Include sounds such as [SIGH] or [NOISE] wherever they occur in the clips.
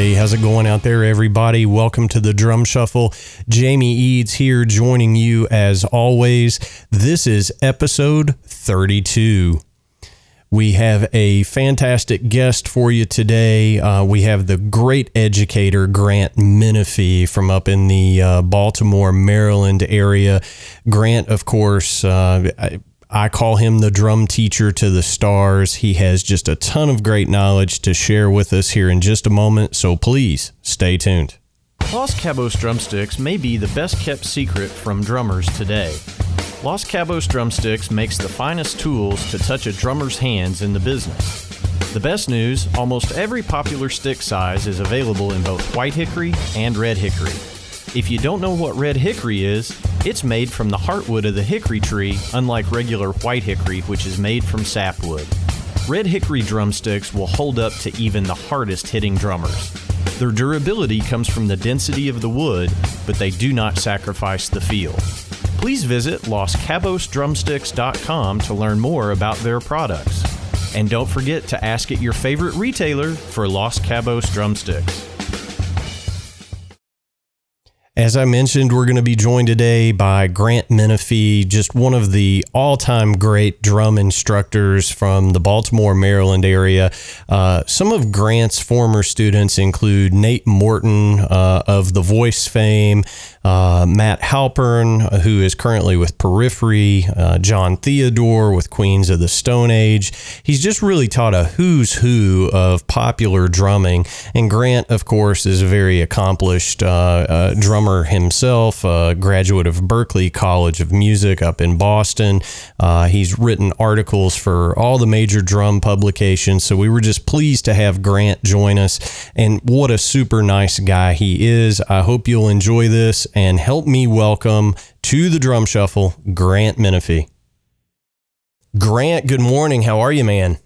Hey, how's it going out there, everybody? Welcome to the Drum Shuffle. Jamie Eads here, joining you as always. This is episode 32. We have a fantastic guest for you today. Uh, we have the great educator, Grant Menefee, from up in the uh, Baltimore, Maryland area. Grant, of course, uh, I call him the drum teacher to the stars. He has just a ton of great knowledge to share with us here in just a moment, so please stay tuned. Los Cabos drumsticks may be the best kept secret from drummers today. Los Cabos drumsticks makes the finest tools to touch a drummer's hands in the business. The best news almost every popular stick size is available in both white hickory and red hickory. If you don't know what red hickory is, it's made from the heartwood of the hickory tree, unlike regular white hickory, which is made from sapwood. Red hickory drumsticks will hold up to even the hardest hitting drummers. Their durability comes from the density of the wood, but they do not sacrifice the feel. Please visit LosCabosDrumsticks.com to learn more about their products. And don't forget to ask at your favorite retailer for Los Cabos drumsticks. As I mentioned, we're going to be joined today by Grant Menefee, just one of the all time great drum instructors from the Baltimore, Maryland area. Uh, some of Grant's former students include Nate Morton uh, of The Voice fame, uh, Matt Halpern, who is currently with Periphery, uh, Jon Theodore with Queens of the Stone Age. He's just really taught a who's who of popular drumming. And Grant, of course, is a very accomplished uh, uh, drummer drummer himself, a graduate of Berklee College of Music up in Boston. Uh, he's written articles for all the major drum publications. So we were just pleased to have Grant join us. And what a super nice guy he is. I hope you'll enjoy this and help me welcome to the drum shuffle, Grant Menefee. Grant, good morning. How are you, man?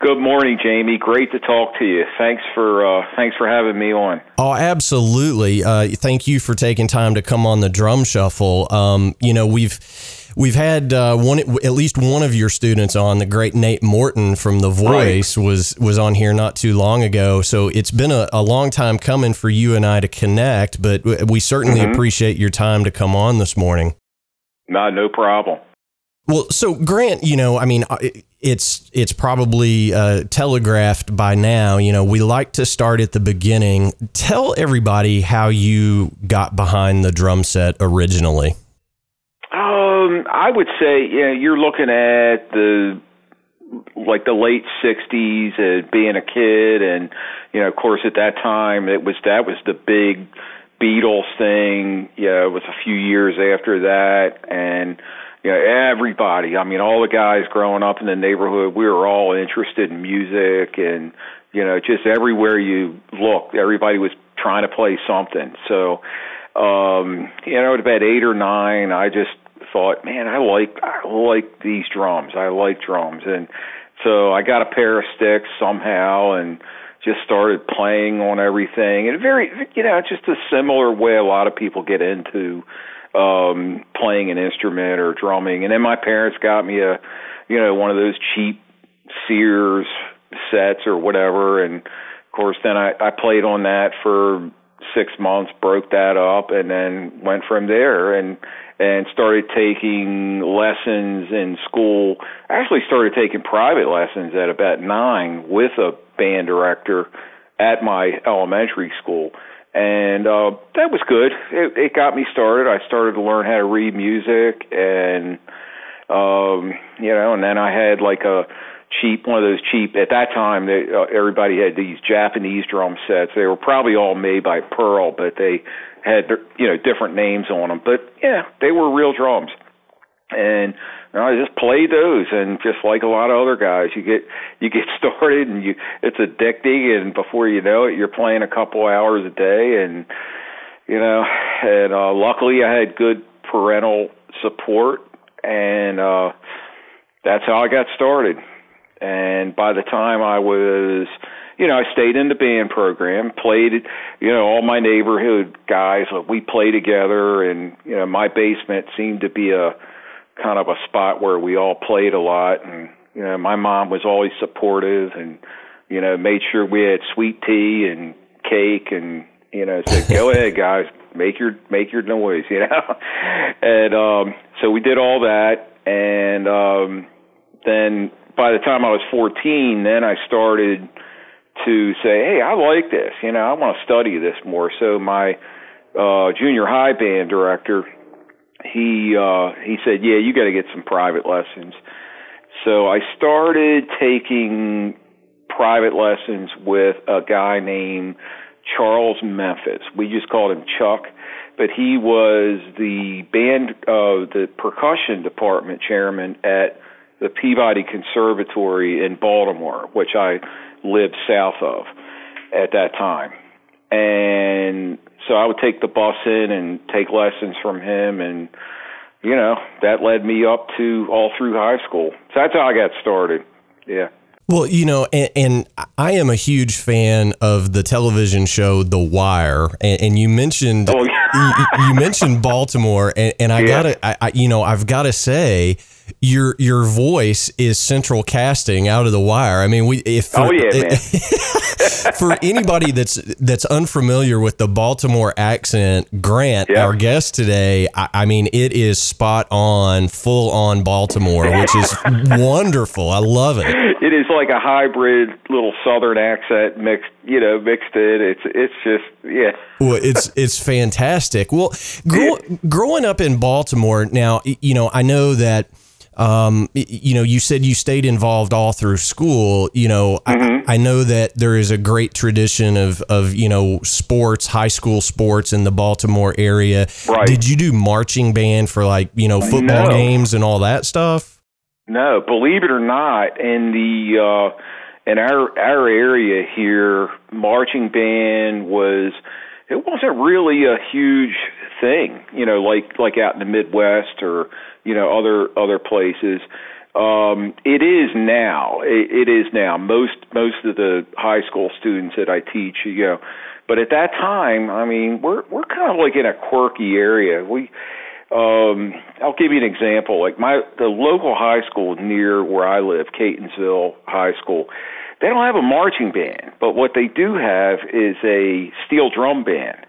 Good morning, Jamie. Great to talk to you. Thanks for uh, thanks for having me on. Oh, absolutely. Uh, thank you for taking time to come on the drum shuffle. Um, you know, we've we've had uh, one at least one of your students on the great Nate Morton from The Voice right. was was on here not too long ago. So it's been a, a, long time coming for you and I to connect, but we certainly mm-hmm. appreciate your time to come on this morning. No, no problem. Well, so Grant, you know, I mean, uh, it's it's probably uh, telegraphed by now. You know, we like to start at the beginning. Tell everybody how you got behind the drum set originally. Um, I would say, yeah, you're looking at the like the late '60s, uh, being a kid, and you know, of course, at that time, it was that was the big Beatles thing. Yeah, it was a few years after that, and you know, everybody. I mean, all the guys growing up in the neighborhood, we were all interested in music, and you know, just everywhere you looked, everybody was trying to play something. So, um, you know, at about eight or nine, I just thought, man, I like I like these drums. I like drums, and so I got a pair of sticks somehow, and just started playing on everything. And very, you know, just a similar way a lot of people get into um playing an instrument or drumming and then my parents got me a you know one of those cheap Sears sets or whatever and of course then I I played on that for 6 months broke that up and then went from there and and started taking lessons in school actually started taking private lessons at about 9 with a band director at my elementary school and uh, that was good. It, it got me started. I started to learn how to read music, and um, you know, and then I had like a cheap one of those cheap at that time. They, uh, everybody had these Japanese drum sets. They were probably all made by Pearl, but they had you know different names on them. But yeah, they were real drums, and you know, I just play those, and just like a lot of other guys, you get [LAUGHS] you get started, and you it's addicting, and before you know it, you're playing a couple hours a day, and you know, and uh, luckily I had good parental support, and uh, that's how I got started. And by the time I was, you know, I stayed in the band program, played, you know, all my neighborhood guys, we play together, and you know, my basement seemed to be a kind of a spot where we all played a lot, and you know, my mom was always supportive, and you know, made sure we had sweet tea and cake, and you know, said, "Go [LAUGHS] ahead, guys, make your make your noise," [LAUGHS] you know, and um, so we did all that, and um, then by the time I was 14, then I started to say, "Hey, I like this. You know, I want to study this more." So my uh, junior high band director, he uh, he said, "Yeah, you got to get some private lessons." So I started taking private lessons with a guy named Charles Memphis. We just called him Chuck, but he was the band, uh, the percussion department chairman at the Peabody Conservatory in Baltimore, which I lived south of at that time. And so I would take the bus in and take lessons from him and you know, that led me up to all through high school. So that's how I got started. Yeah. Well, you know, and, and, I am a huge fan of the television show The Wire, and, and you mentioned oh, yeah. you, you, mentioned Baltimore, and, and I yeah. gotta, I, I, you know, I've got to say, your your voice is central casting out of the wire. I mean, we if for, oh yeah, [LAUGHS] for anybody that's that's unfamiliar with the Baltimore accent, Grant, our guest today, I, I, mean, it is spot on, full on Baltimore, which is [LAUGHS] wonderful. I love it. It is like a hybrid little Southern accent mixed, you know, mixed in. It's it's just yeah. Well, it's [LAUGHS] it's fantastic. Well, grow, growing up in Baltimore, now you know I know that um, you know, you said you stayed involved all through school. You know, mm-hmm. I, I, know that there is a great tradition of, of, you know, sports, high school sports in the Baltimore area. Right. Did you do marching band for like, you know, football no. games and all that stuff? No, believe it or not, in the, uh, in our, our area here, marching band was, it wasn't really a huge thing, you know, like, like out in the Midwest or, you know other other places. Um, it is now. It, it is now. Most most of the high school students that I teach, you know, but at that time, I mean, we're we're kind of like in a quirky area. We um I'll give you an example. Like my the local high school near where I live, Catonsville High School, they don't have a marching band, but what they do have is a steel drum band.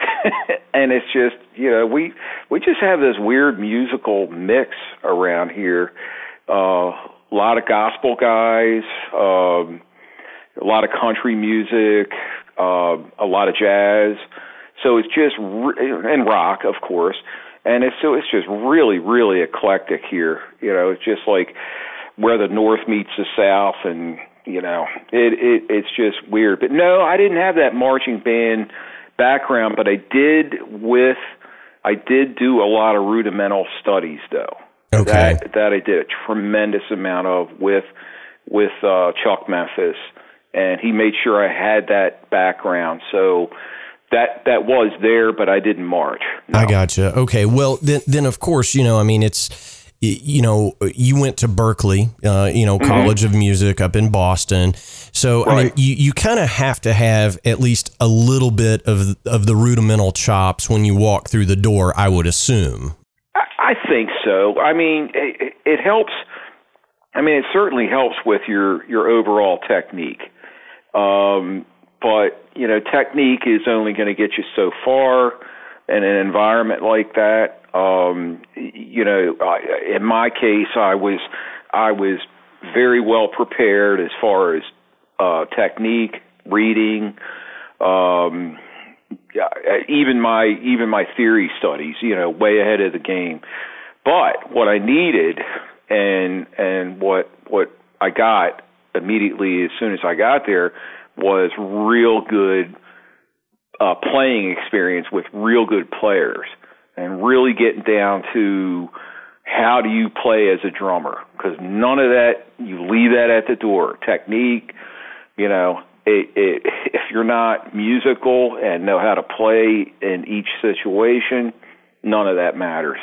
[LAUGHS] and it's just you know we we just have this weird musical mix around here. Uh, a lot of gospel guys, um, a lot of country music, uh, a lot of jazz. So it's just re- and rock, of course, and it's so it's just really really eclectic here. You know, it's just like where the north meets the south, and you know, it it it's just weird. But no, I didn't have that marching band background, but I did with I did do a lot of rudimental studies though. Okay. That that I did a tremendous amount of with with uh Chuck Memphis and he made sure I had that background. So that that was there, but I didn't march. No. I gotcha. Okay. Well, then, then of course, you know, I mean, it's you know, you went to Berklee, uh, you know, mm-hmm. College of Music up in Boston. So right. I mean, you, you kind of have to have at least a little bit of of the rudimental chops when you walk through the door. I would assume. I, I think so. I mean, it, it helps. I mean, it certainly helps with your your overall technique. Um, but you know, technique is only going to get you so far in an environment like that. Um, you know, I, in my case, I was I was very well prepared as far as uh, technique, reading, um, even my even my theory studies. You know, way ahead of the game. But what I needed, and and what what I got immediately as soon as I got there was real good uh, playing experience with real good players and really getting down to how do you play as a drummer because none of that you leave that at the door technique you know it, it, [LAUGHS] if you're not musical and know how to play in each situation, none of that matters.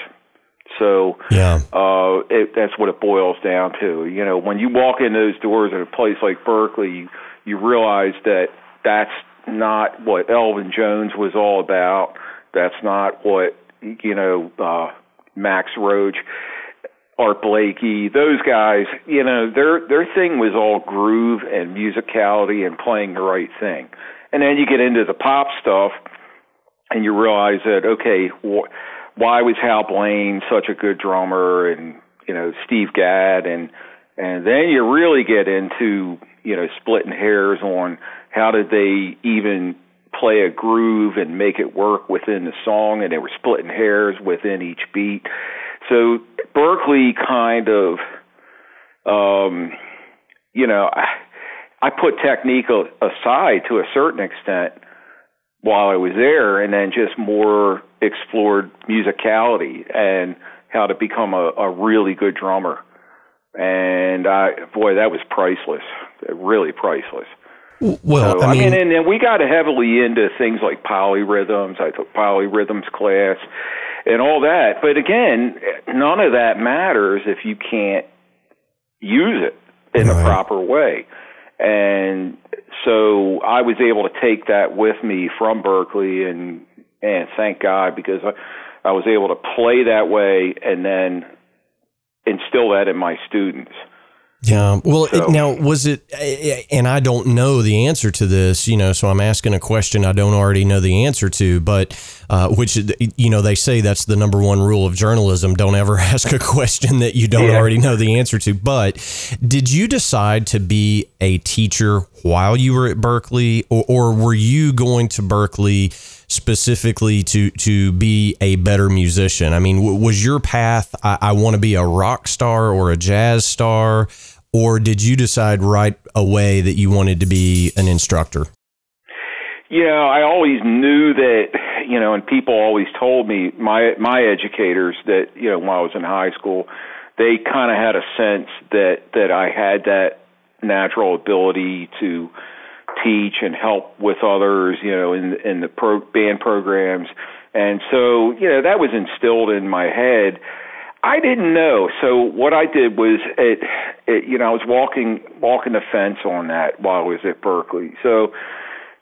So yeah, uh, it, that's what it boils down to. You know, when you walk in those doors at a place like Berklee you, you realize that that's not what Elvin Jones was all about. That's not what you know uh, Max Roach, Art Blakey, those guys. You know, their their thing was all groove and musicality and playing the right thing. And then you get into the pop stuff, and you realize that okay. Wh- why was Hal Blaine such a good drummer and you know Steve Gadd and and then you really get into you know splitting hairs on how did they even play a groove and make it work within the song and they were splitting hairs within each beat so Berklee kind of um you know I, I put technique aside to a certain extent while I was there, and then just more explored musicality and how to become a, a really good drummer. And I, boy, that was priceless, really priceless. Well, so, I, mean, I mean, and, and we got heavily into things like polyrhythms. I took polyrhythms class and all that. But again, none of that matters if you can't use it in right. a proper way. And so I was able to take that with me from Berklee, and and thank God because I, I was able to play that way and then instill that in my students. Yeah. Well, so, now was it, eh, eh, and I don't know the answer to this, you know, so I'm asking a question I don't already know the answer to, but uh, which, eh, you know, they say that's the number one rule of journalism. Don't ever [LAUGHS] ask a question that you don't yeah. already know the answer to. But did you decide to be a teacher while you were at Berklee, or, or were you going to Berklee specifically to to be a better musician? I mean, w- was your path I, I want to be a rock star or a jazz star, or did you decide right away that you wanted to be an instructor? Yeah, I always knew that, you know, and people always told me my my educators that, you know, when I was in high school, they kind of had a sense that that I had that natural ability to teach and help with others, you know, in in the pro, band programs. And so, you know, that was instilled in my head. I didn't know. So what I did was it, it you know, I was walking walking the fence on that while I was at Berklee. So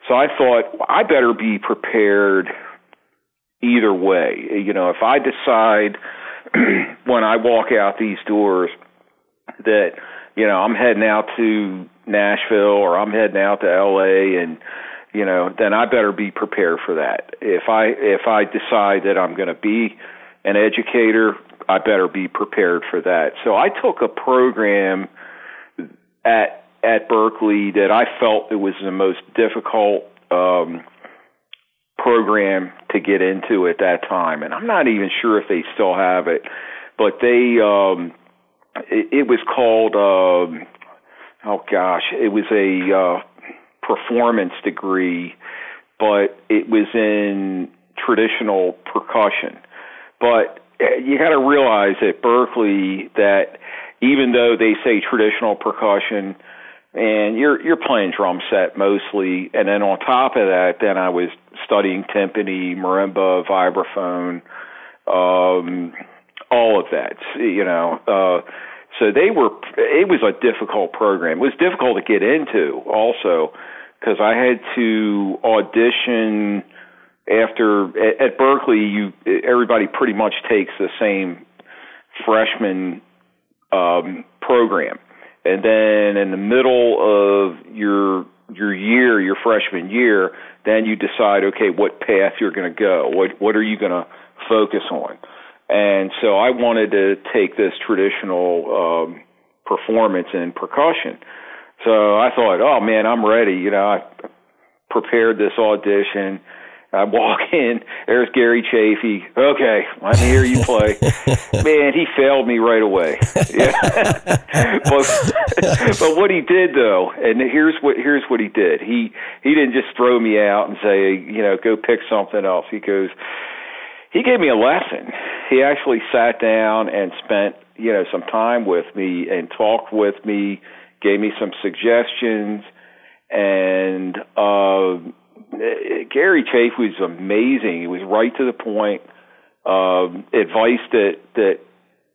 so I thought I better be prepared either way. You know, if I decide [CLEARS THROAT] when I walk out these doors that you know I'm heading out to Nashville or I'm heading out to LA and you know then I better be prepared for that. If I if I decide that I'm going to be an educator, I better be prepared for that. So I took a program at at Berklee that I felt it was the most difficult um program to get into at that time and I'm not even sure if they still have it but they um it, it was called um oh gosh, it was a uh, performance degree, but it was in traditional percussion. But uh, you got to realize at Berklee that even though they say traditional percussion, and you're you're playing drum set mostly, and then on top of that, then I was studying timpani, marimba, vibraphone, um, all of that. You know, uh, so they were. It was a difficult program. It was difficult to get into also because I had to audition after at, at Berklee. You everybody pretty much takes the same freshman um, program, and then in the middle of your your year, your freshman year, then you decide, okay, what path you're going to go. What what are you going to focus on? And so I wanted to take this traditional um, performance in percussion. So I thought, oh man, I'm ready. You know, I prepared this audition. I walk [LAUGHS] in, there's Gary Chaffee. Okay, let me hear you play. [LAUGHS] Man, he failed me right away. Yeah. [LAUGHS] but but what he did though, and here's what here's what he did. He he didn't just throw me out and say, you know, go pick something else. He goes, he gave me a lesson. He actually sat down and spent, you know, some time with me and talked with me, gave me some suggestions, and uh, Gary Chaffee was amazing. He was right to the point. Um, advice that that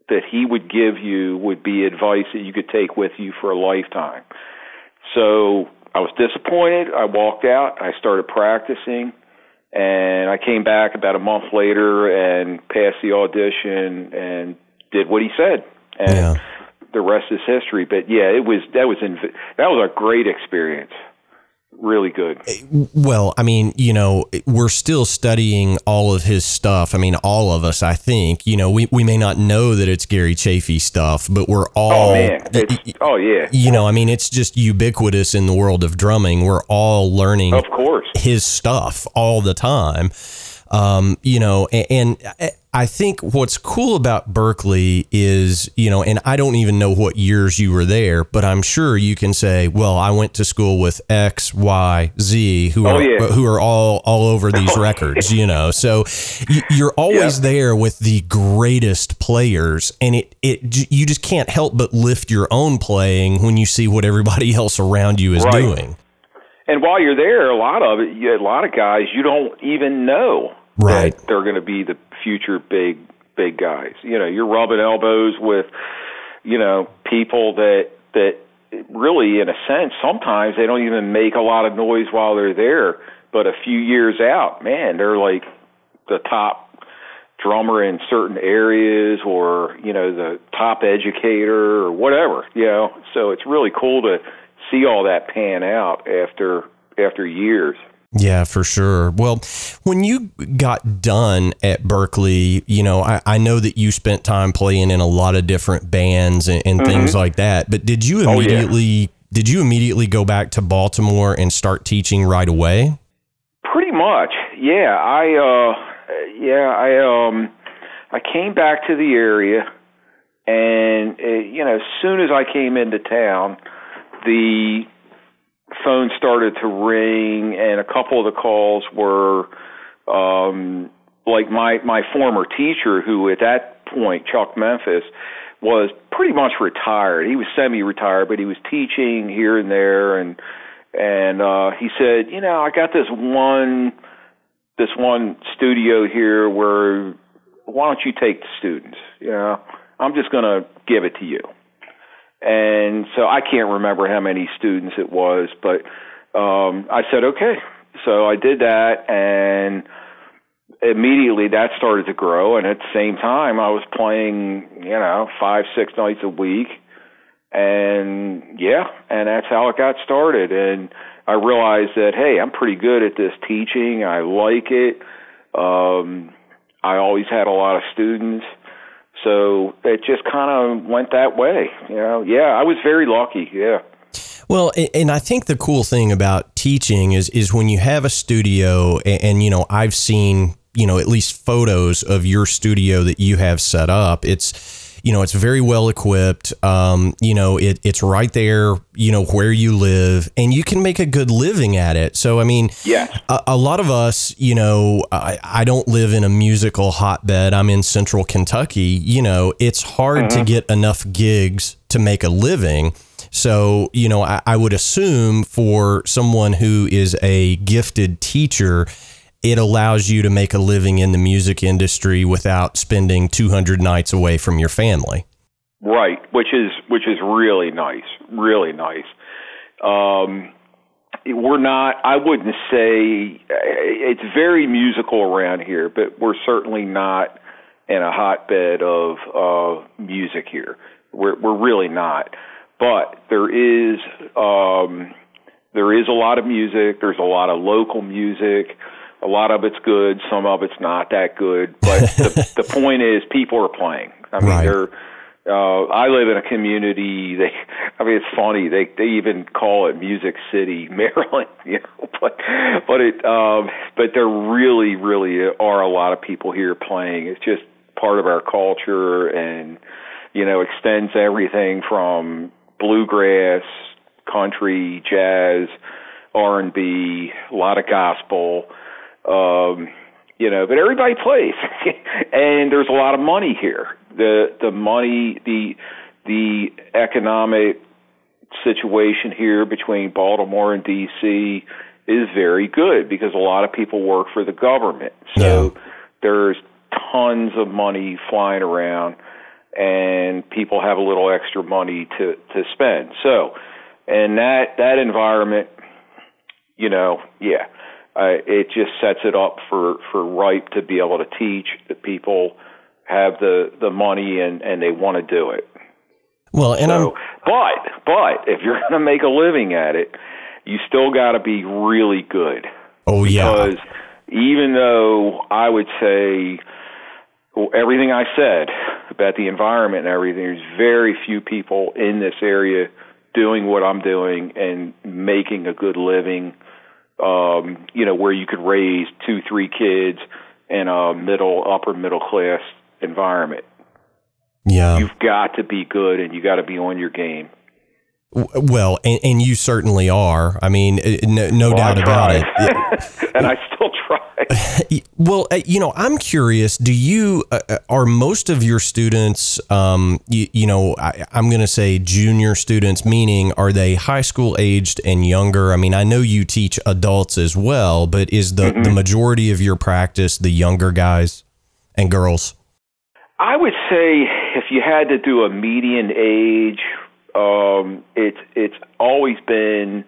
that he would give you would be advice that you could take with you for a lifetime. So I was disappointed. I walked out. I started practicing, and I came back about a month later and passed the audition and did what he said. And yeah. the rest is history. But yeah, it was that was inv- that was a great experience really good. Well, I mean, you know, we're still studying all of his stuff. I mean, all of us, I think, you know, we, we may not know that it's Gary Chaffee stuff, but we're all, oh, man. oh, yeah. You know, I mean, it's just ubiquitous in the world of drumming. We're all learning, of course, his stuff all the time. Um, you know, and, and I think what's cool about Berklee is, you know, and I don't even know what years you were there, but I'm sure you can say, well, I went to school with X, Y, Z, who oh, are yeah. who are all all over [LAUGHS] these oh, records, you know. So you're always yeah. there with the greatest players, and it it you just can't help but lift your own playing when you see what everybody [LAUGHS] else around you is right. doing. And while you're there, a lot of it, a lot of guys you don't even know right. that they're going to be the future big big guys. You know, you're rubbing elbows with you know people that that really, in a sense, sometimes they don't even make a lot of noise while they're there, but a few years out, man, they're like the top drummer in certain areas or you know the top educator or whatever you know? So it's really cool to see all that pan out after after years yeah, for sure. Well, when you got done at Berklee, you know, I, I know that you spent time playing in a lot of different bands and, and mm-hmm. things like that. But did you immediately oh, yeah. did you immediately go back to Baltimore and start teaching right away? Pretty much, yeah. I uh, yeah, I um, I came back to the area, and uh, you know, as soon as I came into town, the phone started to ring, and a couple of the calls were um, like my my former teacher, who at that point, Chuck Memphis, was pretty much retired. He was semi-retired, but he was teaching here and there, and and uh, he said, you know, I got this one this one studio here where why don't you take the students? You know, I'm just going to give it to you. And so I can't remember how many students it was, but um, I said, okay. So I did that, and immediately that started to grow. And at the same time, I was playing, you know, five, six nights a week. And yeah, and that's how it got started. And I realized that, hey, I'm pretty good at this teaching. I like it. Um, I always had a lot of students so it just kind of went that way. You know, yeah, I was very lucky. Yeah. Well, and I think the cool thing about teaching is is when you have a studio, and, and, you know, I've seen you know at least photos of your studio that you have set up. It's you know, it's very well equipped. Um, you know, it, it's right there, you know, where you live, and you can make a good living at it. So, I mean, yeah, a, a lot of us, you know, I, I, don't live in a musical hotbed. I'm in central Kentucky. You know, it's hard mm-hmm. to get enough gigs to make a living. So, you know, I, I would assume for someone who is a gifted teacher, it allows you to make a living in the music industry without spending 200 nights away from your family. Right, which is which is really nice, really nice. Um, we're not. I wouldn't say it's very musical around here, but we're certainly not in a hotbed of uh, music here. We're we're really not. But there is um, there is a lot of music. There's a lot of local music. A lot of it's good, some of it's not that good. But the, [LAUGHS] the point is, people are playing. I mean, right. they're. Uh, I live in a community. They, I mean, it's funny. They they even call it Music City, [LAUGHS] Maryland. You know, but but it um, but there really really are a lot of people here playing. It's just part of our culture, and you know, extends everything from bluegrass, country, jazz, R and B, a lot of gospel um, you know, but everybody plays, [LAUGHS] and there's a lot of money here. The the money, the the economic situation here between Baltimore and DC is very good because a lot of people work for the government. So Yeah. there's tons of money flying around and people have a little extra money to to spend. So, and that that environment, you know, yeah, uh, it just sets it up for for ripe to be able to teach that people have the the money and and they want to do it. Well, and So, but but if you're [LAUGHS] going to make a living at it, you still got to be really good oh yeah, because even though I would say well, everything I said about the environment and everything, there's very few people in this area doing what I'm doing and making a good living. Um, you know, where you could raise two, three kids in a middle, upper middle class environment. yeah. You've got to be good and you got to be on your game. Well, and, and you certainly are. I mean, uh, no, no Well, doubt about it. [LAUGHS] and I still try. [LAUGHS] Well, uh, you know, I'm curious. Do you uh, uh, are most of your students, um, you, you know, I, I'm going to say junior students, meaning are they high school aged and younger? I mean, I know you teach adults as well, but is the Mm-hmm. the majority of your practice the younger guys and girls? I would say if you had to do a median age, um, it's it's always been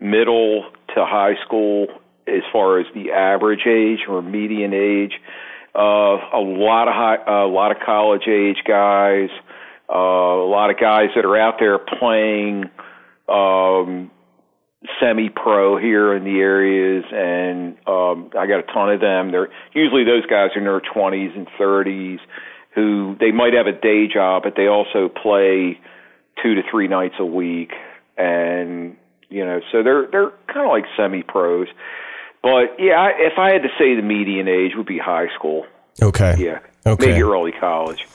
middle to high school as far as the average age or median age. Uh, a lot of high, a lot of college age guys, uh, a lot of guys that are out there playing um, semi-pro here in the areas, and um, I got a ton of them. They're usually those guys are in their 20s and 30s who they might have a day job, but they also play two to three nights a week, and you know, so they're they're kind of like semi-pros. But yeah, I, if I had to say the median age would be high school. Okay. Yeah, Okay. maybe early college.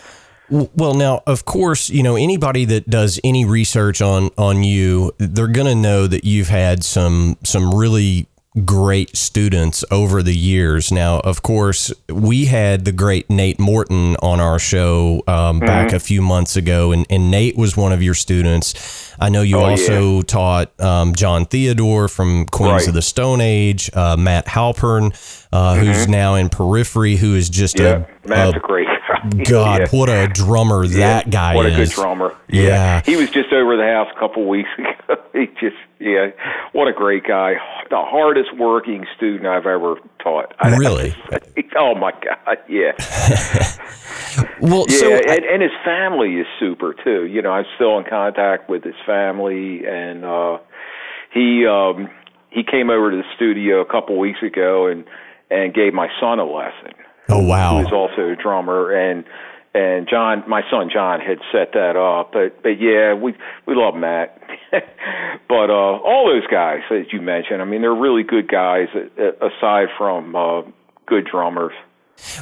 Well, now, of course, you know anybody that does any research on on you, they're going to know that you've had some some really great students over the years. Now, of course, we had the great Nate Morton on our show um, back a few months ago, and, and Nate was one of your students. I know you Oh, also taught um, Jon Theodore from Queens Right. of the Stone Age, uh, Matt Halpern, uh, who's now in Periphery, who is just Yeah, a, Matt's a a great. God, Yeah. what a drummer that guy What is. What a good drummer. Yeah. He was just over the house a couple weeks [LAUGHS] ago. he just yeah, what a great guy. The hardest working student I've ever taught. I'd have to Really? Oh my god, yeah. [LAUGHS] Well, Yeah, so and, and his family is super too. You know, I'm still in contact with his family, and uh, he um, he came over to the studio a couple weeks ago and and gave my son a lesson. Oh wow, Who's also a drummer, and and John, my son John, had set that up. But but yeah, we we love Matt. [LAUGHS] but uh, all those guys that you mentioned, I mean, they're really good guys. uh, Aside from uh, good drummers.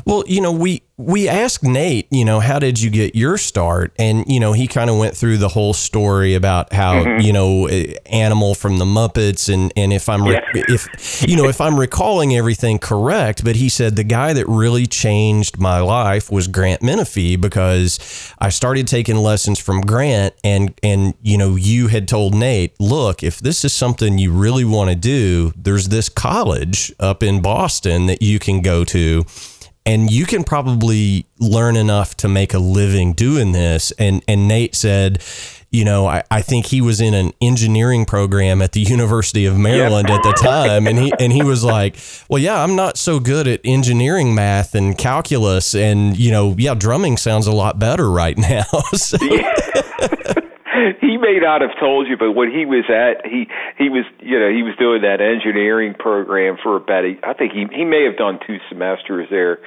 Well, you know, we we asked Nate, you know, how did you get your start? And you know, he kind of went through the whole story about how Mm-hmm. you know, eh, animal from the Muppets, and and if I'm re- Yeah. if you know if I'm [LAUGHS] recalling everything correct, but he said the guy that really changed my life was Grant Menefee because I started taking lessons from Grant, and and you know, you had told Nate, look, if this is something you really want to do, there's this college up in Boston that you can go to and you can probably learn enough to make a living doing this. And and Nate said, you know, I, I think he was in an engineering program at the [LAUGHS] University of Maryland at the time, and he and he was like, well, yeah, I'm not so good at engineering math and calculus, and you know, yeah, drumming sounds a lot better right now. [LAUGHS] so, [LAUGHS] [LAUGHS] he may not have told you, but when he was at he he was you know he was doing that engineering program for about a, I think he he may have done two semesters there,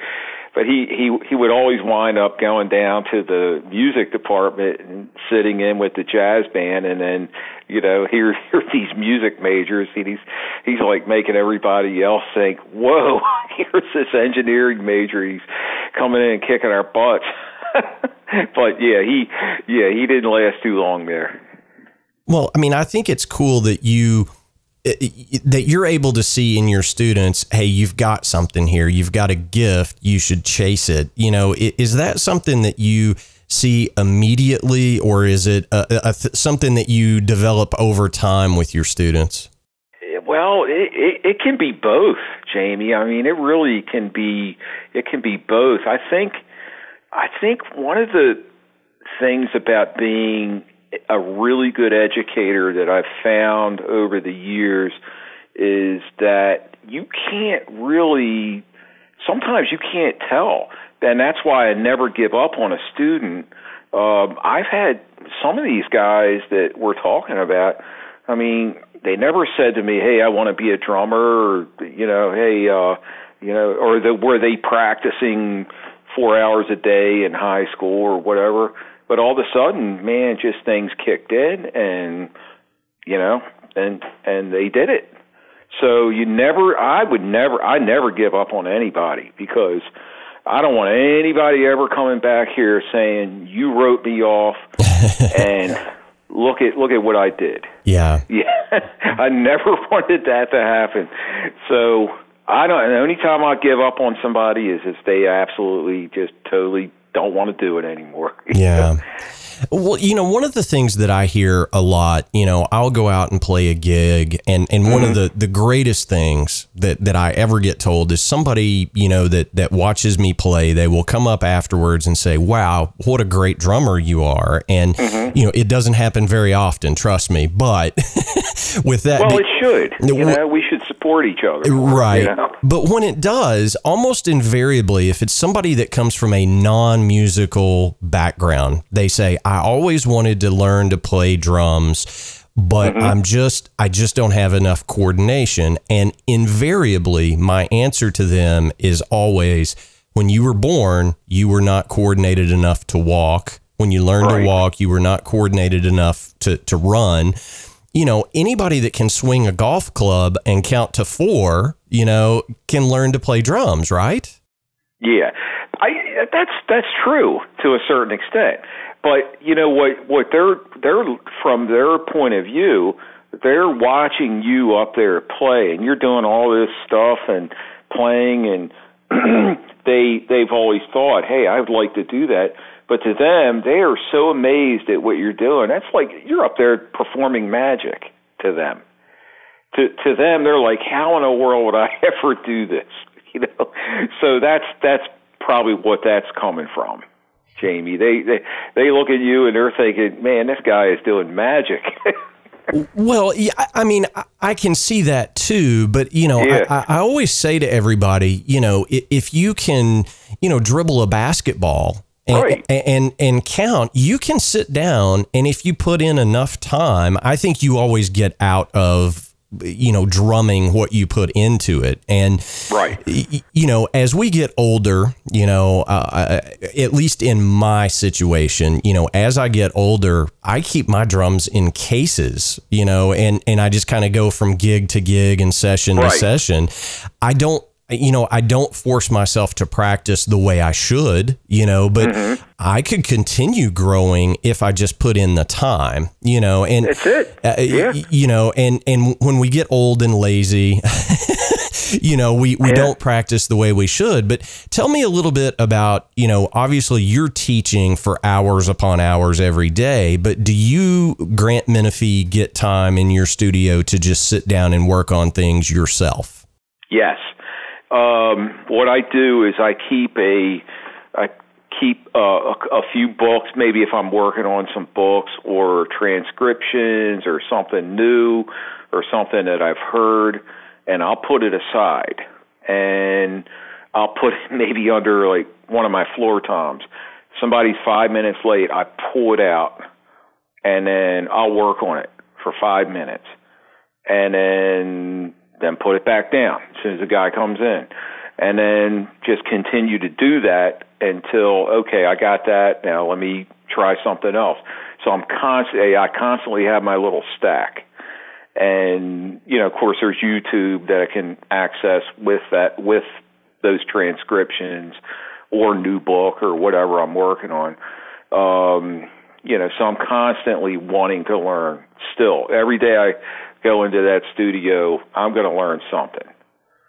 but he he he would always wind up going down to the music department and sitting in with the jazz band, and then you know [LAUGHS] here here these music majors, and he's he's like making everybody else think, whoa, [LAUGHS] here's this engineering major, he's coming in and kicking our butts. [LAUGHS] but yeah, he yeah he didn't last too long there. Well, I mean, I think it's cool that you that you're able to see in your students, hey, you've got something here, you've got a gift, you should chase it. You know, is that something that you see immediately, or is it a, a th- something that you develop over time with your students? Well, it, it, it can be both, Jamie. I mean, it really can be. It can be both. I think. I think one of the things about being a really good educator that I've found over the years is that you can't really. Sometimes you can't tell, and that's why I never give up on a student. Um, I've had some of these guys that we're talking about. I mean, they never said to me, "Hey, I want to be a drummer," or you know, "Hey, uh, you know," or the, were they practicing four hours a day in high school or whatever? But all of a sudden, man, just things kicked in, and you know, and and they did it. So you never, I would never, I never give up on anybody because I don't want anybody ever coming back here saying you wrote me off [LAUGHS] and look at look at what I did. Yeah. [LAUGHS] Yeah. I never [LAUGHS] wanted that to happen. So I don't the only time I give up on somebody is if they absolutely just totally don't want to do it anymore. [LAUGHS] Yeah. Well, you know, one of the things that I hear a lot, you know, I'll go out and play a gig, and, and one mm-hmm. of the, the greatest things that, that I ever get told is somebody, you know, that, that watches me play, they will come up afterwards and say, wow, what a great drummer you are. And, mm-hmm. you know, it doesn't happen very often, trust me. But [LAUGHS] with that. Well, it should. You know, we should support each other. Right. You know? But when it does, almost invariably, if it's somebody that comes from a non musical background, they say, I always wanted to learn to play drums, but mm-hmm. I'm just, I just don't have enough coordination. And invariably, my answer to them is always, when you were born, you were not coordinated enough to walk. When you learned right. to walk, you were not coordinated enough to, to run you know, anybody that can swing a golf club and count to four, you know, can learn to play drums, right? Yeah, I that's that's true to a certain extent. But you know what? What they're they're from their point of view, they're watching you up there play, and you're doing all this stuff and playing, and [CLEARS THROAT] they they've always thought, hey, I'd like to do that. But to them, they are so amazed at what you're doing. That's like you're up there performing magic to them. To to them, they're like, how in the world would I [LAUGHS] ever do this? [LAUGHS] You know, so that's that's probably what that's coming from. Jamie. They they they look at you and they're thinking, "Man, this guy is doing magic." [LAUGHS] well, yeah, I mean, I can see that too, but you know, yeah. I, I always say to everybody, you know, if you can, you know, dribble a basketball and, right. and and count, you can sit down, and if you put in enough time, I think you always get out of you know drumming what you put into it. And right. you know as we get older you know uh, uh, at least in my situation you know as i get older i keep my drums in cases you know and and i just kind of go from gig to gig and session right. to session. I don't you know, I don't force myself to practice the way I should, you know, but mm-hmm. I could continue growing if I just put in the time, you know, and that's it. Uh, yeah. you know, and, and when we get old and lazy, [LAUGHS] you know, we, we yeah. don't practice the way we should. But tell me a little bit about, you know, obviously you're teaching for hours upon hours every day, but do you, Grant Menefee, get time in your studio to just sit down and work on things yourself? Yes. Um, what I do is I keep a I keep uh, a, a few books. Maybe if I'm working on some books or transcriptions or something new or something that I've heard, and I'll put it aside and I'll put it [LAUGHS] maybe under like one of my floor toms. Somebody's five minutes late, I pull it out and then I'll work on it for five minutes. And then then put it back down as soon as the guy comes in. And then just continue to do that until, okay, I got that. Now let me try something else. So I'm constantly, I constantly have my little stack. And, you know, of course there's YouTube that I can access with that, with those transcriptions or new book or whatever I'm working on. Um, you know, so I'm constantly wanting to learn still. Every day I go into that studio, I'm going to learn something.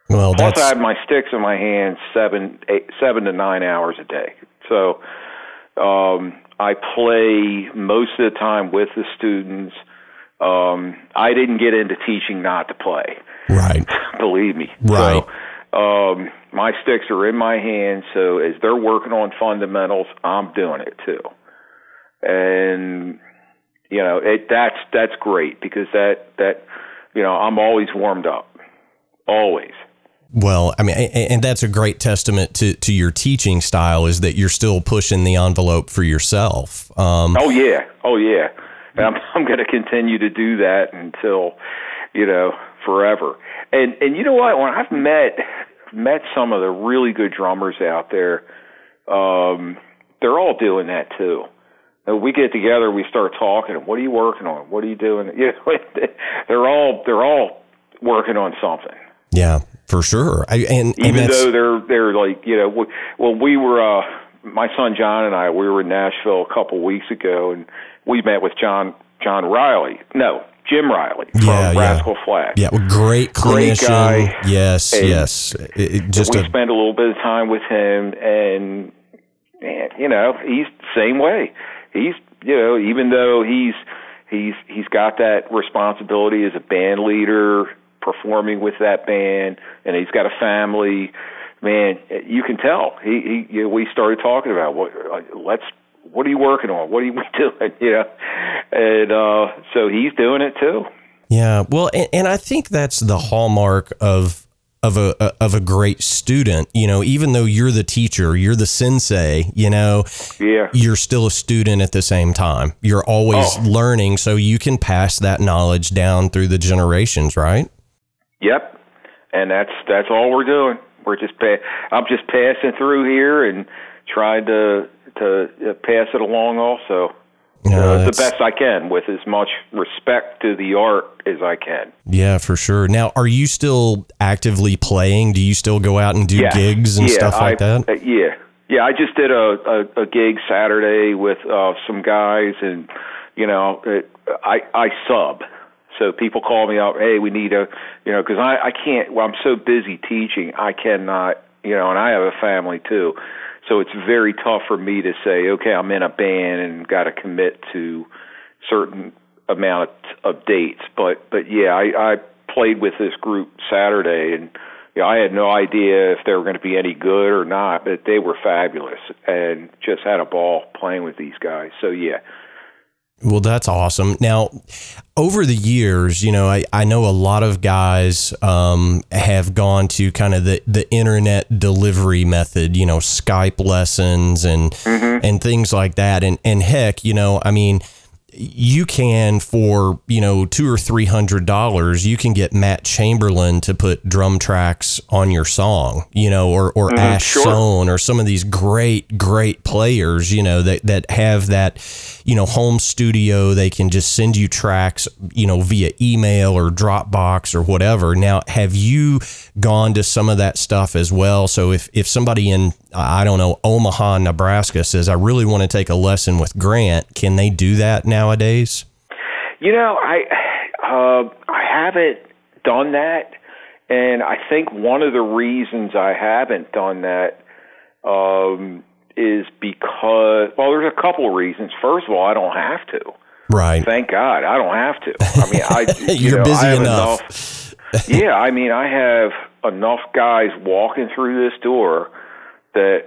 Well, Plus, I have my sticks in my hands seven, eight, seven to nine hours a day. So, Um, I play most of the time with the students. Um, I didn't get into teaching not to play. Right. [LAUGHS] Believe me. Right. So, um, my sticks are in my hands, so as they're working on fundamentals, I'm doing it too. And you know, it that's that's great because that that you know, I'm always warmed up. Always. Well, I mean, and that's a great testament to, to your teaching style is that you're still pushing the envelope for yourself. Um, oh yeah, oh yeah, and I'm [LAUGHS] I'm going to continue to do that until you know forever. And and you know what? When I've met met some of the really good drummers out there, um, they're all doing that too. We get together, we start talking. What are you working on? What are you doing? [LAUGHS] You know, [LAUGHS] they're all they're all working on something. Yeah, for sure. I, and, and even though they're they're like you know, well, we were uh, my son John and I we were in Nashville a couple weeks ago, and we met with John John Riley. No, Jim Riley from yeah, Rascal yeah. Flatts. Yeah, well, great clinician. Great guy. Yes, and yes. It, it just we a, spent a little bit of time with him, and man, you know, he's the same way. He's you know, even though he's he's he's got that responsibility as a band leader, performing with that band, and he's got a family. Man, you can tell. He, he you know, we started talking about what let's what are you working on? What are you [LAUGHS] doing? You know, and uh, so he's doing it too. Yeah, well, and, and I think that's the hallmark of of a of a great student you know even though you're the teacher you're the sensei you know yeah. you're still a student at the same time. You're always oh. learning so you can pass that knowledge down through the generations right? Yep. And that's that's all we're doing. We're just pa- i'm just passing through here and trying to to uh, pass it along also uh, the best I can with as much respect to the art as I can. Yeah, for sure. Now, are you still actively playing? Do you still go out and do yeah. gigs and yeah, stuff like I, that? Uh, yeah, yeah. I just did a a, a gig Saturday with uh, some guys, and you know, it, I I sub. So people call me up, hey, we need a, you know, because I I can't. Well, I'm so busy teaching, I cannot, you know, and I have a family too. So it's very tough for me to say, okay, I'm in a band and got to commit to certain amount of, dates. But but yeah, I, I played with this group Saturday, and know, I had no idea if they were going to be any good or not, but they were fabulous and just had a ball playing with these guys. So yeah, well, that's awesome. Now, over the years, you know, I, I know a lot of guys um, have gone to kind of the, the internet delivery method, you know, Skype lessons and mm-hmm. and things like that. And and heck, you know, I mean, you can for you know two or three hundred dollars you can get Matt Chamberlain to put drum tracks on your song you know or or mm, Ash sure. Soan or some of these great great players you know that that have that you know home studio. They can just send you tracks you know via email or Dropbox or whatever. Now have you gone to some of that stuff as well? So if if somebody in I don't know Omaha Nebraska says I really want to take a lesson with Grant. Can they do that now nowadays? You know, I uh, I haven't done that, and I think one of the reasons I haven't done that um, is because well, there's a couple of reasons. First of all, I don't have to. Right. Thank God, I don't have to. I mean, I [LAUGHS] you you're know, busy I enough. enough yeah, I mean, I have enough guys walking through this door that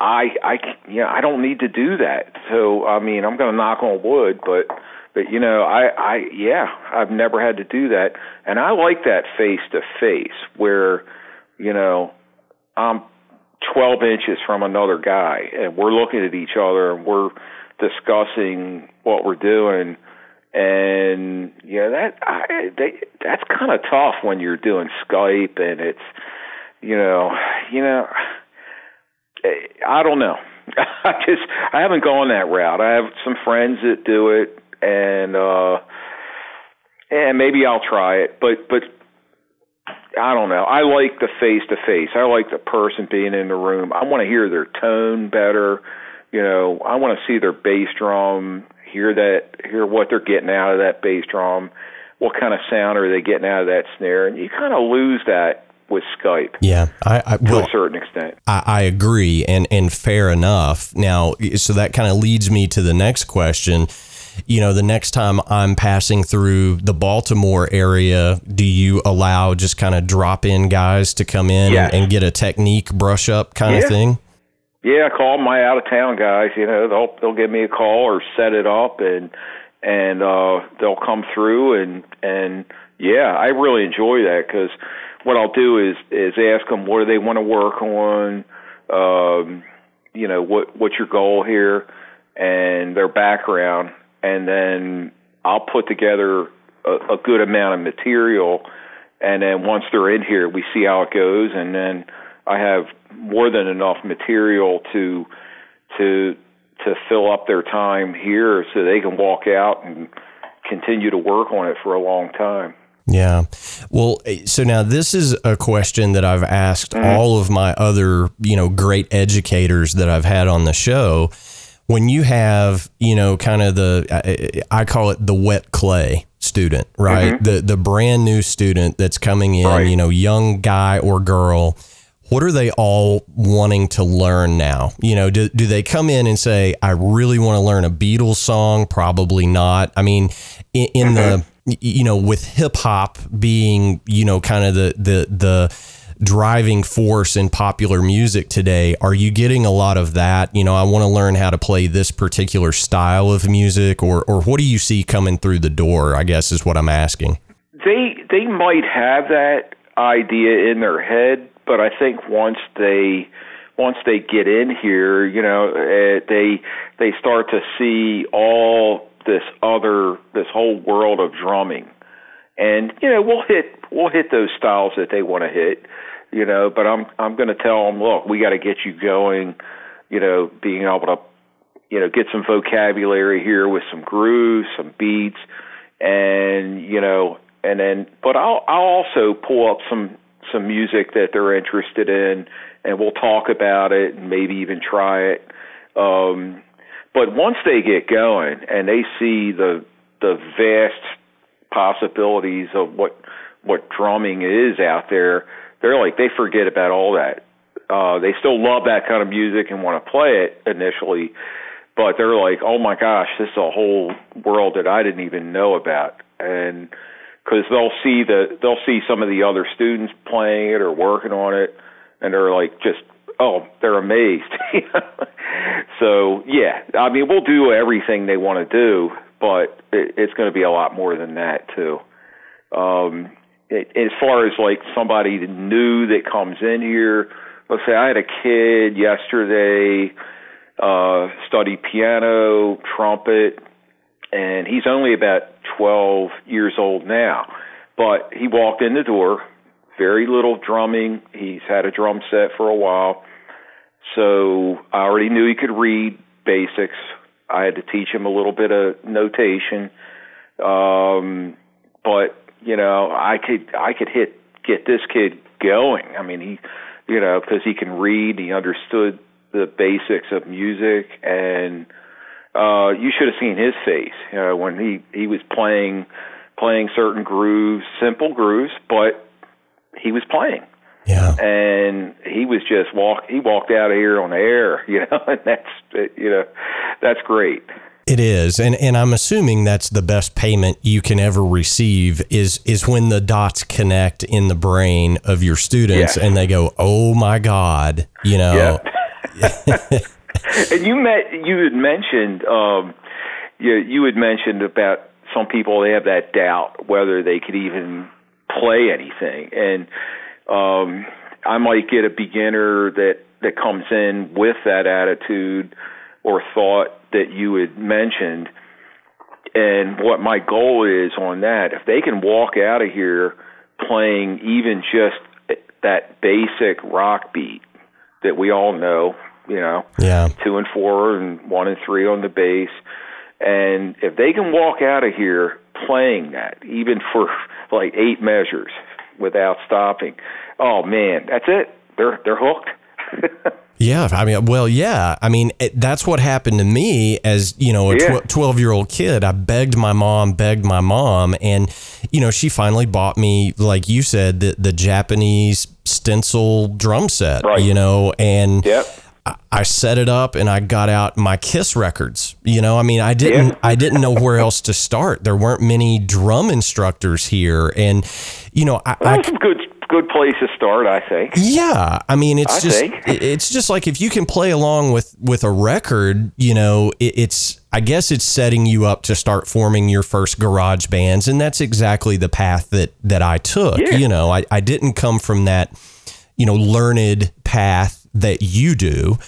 I I you know I don't need to do that. So I mean I'm going to knock on wood, but but you know I I yeah I've never had to do that, and I like that face to face where you know I'm 12 inches from another guy and we're looking at each other and we're discussing what we're doing and you know that I they, that's kind of tough when you're doing Skype and it's you know you know I don't know. [LAUGHS] I just I haven't gone that route. I have some friends that do it, and uh, and maybe I'll try it. But but I don't know. I like the face to face. I like the person being in the room. I want to hear their tone better. You know, I want to see their bass drum, hear that, hear what they're getting out of that bass drum. What kind of sound are they getting out of that snare? And you kind of lose that with Skype. Yeah, I, I to well, a certain extent. I, I agree, and and fair enough. Now, so that kind of leads me to the next question. You know, the next time I'm passing through the Baltimore area, do you allow just kind of drop in guys to come in Yes. and, and get a technique brush up kind Yeah. of thing? Yeah, I call my out of town guys. You know, they'll they'll give me a call or set it up, and and uh, they'll come through and and yeah, I really enjoy that because what I'll do is is ask them what do they want to work on, um, you know, what what's your goal here, and their background, and then I'll put together a, a good amount of material, and then once they're in here, we see how it goes, and then I have more than enough material to to to fill up their time here so they can walk out and continue to work on it for a long time. Yeah. Well, eh, so now this is a question that I've asked mm. all of my other, you know, great educators that I've had on the show. When you have, you know, kind of the, I call it the wet clay student, right? Mm-hmm. The the brand new student that's coming in, Right. you know, young guy or girl. What are they all wanting to learn now? You know, do, do they come in and say, I really want to learn a Beatles song? Probably not. I mean, in, in the, y- you know, with hip hop being, you know, kind of the, the, the driving force in popular music today, are you getting a lot of that? You know, I want to learn how to play this particular style of music or, or what do you see coming through the door? I guess is what I'm asking. They they might have that idea in their head, but I think once they once they get in here, you know, uh, they they start to see all this other this whole world of drumming, and you know we'll hit we'll hit those styles that they want to hit, you know. But I'm I'm going to tell them, look, we got to get you going, you know, being able to you know get some vocabulary here with some grooves, some beats, and you know, and then but I'll I'll also pull up some some music that they're interested in, and we'll talk about it and maybe even try it. Um, but once they get going and they see the the vast possibilities of what what drumming is out there, they're like they forget about all that. Uh, they still love that kind of music and want to play it initially, but they're like, oh my gosh, this is a whole world that I didn't even know about, and because they'll see the they'll see some of the other students playing it or working on it, and they're like just oh they're amazed. [LAUGHS] so yeah, I mean we'll do everything they want to do, but it, it's going to be a lot more than that too. Um, it, as far as like somebody new that comes in here, let's say I had a kid yesterday uh studied piano, trumpet, and he's only about 12 years old now. But he walked in the door, very little drumming. He's had a drum set for a while. So I already knew he could read basics. I had to teach him a little bit of notation. Um but, you know, I could I could hit get this kid going. I mean, he you know, cuz he can read, he understood the basics of music and uh you should have seen his face you know when he he was playing playing certain grooves simple grooves but he was playing Yeah. and he was just walk he walked out of here on the air [LAUGHS] you know and that's you know that's great It is, and and I'm assuming that's the best payment you can ever receive is is when the dots connect in the brain of your students, Yes. and they go, "Oh my God," you know. Yeah. [LAUGHS] [LAUGHS] and you met you had mentioned um you you had mentioned about some people they have that doubt whether they could even play anything and um I might get a beginner that that comes in with that attitude or thought that you had mentioned and what my goal is on that if they can walk out of here playing even just that basic rock beat that we all know, you know, Yeah. two and four and one and three on the bass. And if they can walk out of here playing that, even for like eight measures without stopping, oh man, that's it. They're they're hooked. [LAUGHS] Yeah, I mean, well, yeah. I mean, it, that's what happened to me as, you know, a Yeah. 12 year old kid. I begged my mom, begged my mom, and, you know, she finally bought me, like you said, the, the Japanese stencil drum set, Right. you know, and Yep. I, I set it up and I got out my Kiss records. You know, I mean, I didn't, Yeah. I didn't know where else to start. There weren't many drum instructors here. And, you know, I, I That's a good good place to start, I think. yeah, I mean, it's I just think. it's just like if you can play along with with a record, you know, it, it's I guess it's setting you up to start forming your first garage bands, and that's exactly the path that that I took. Yeah. You know, I I didn't come from that you know learned path that you do.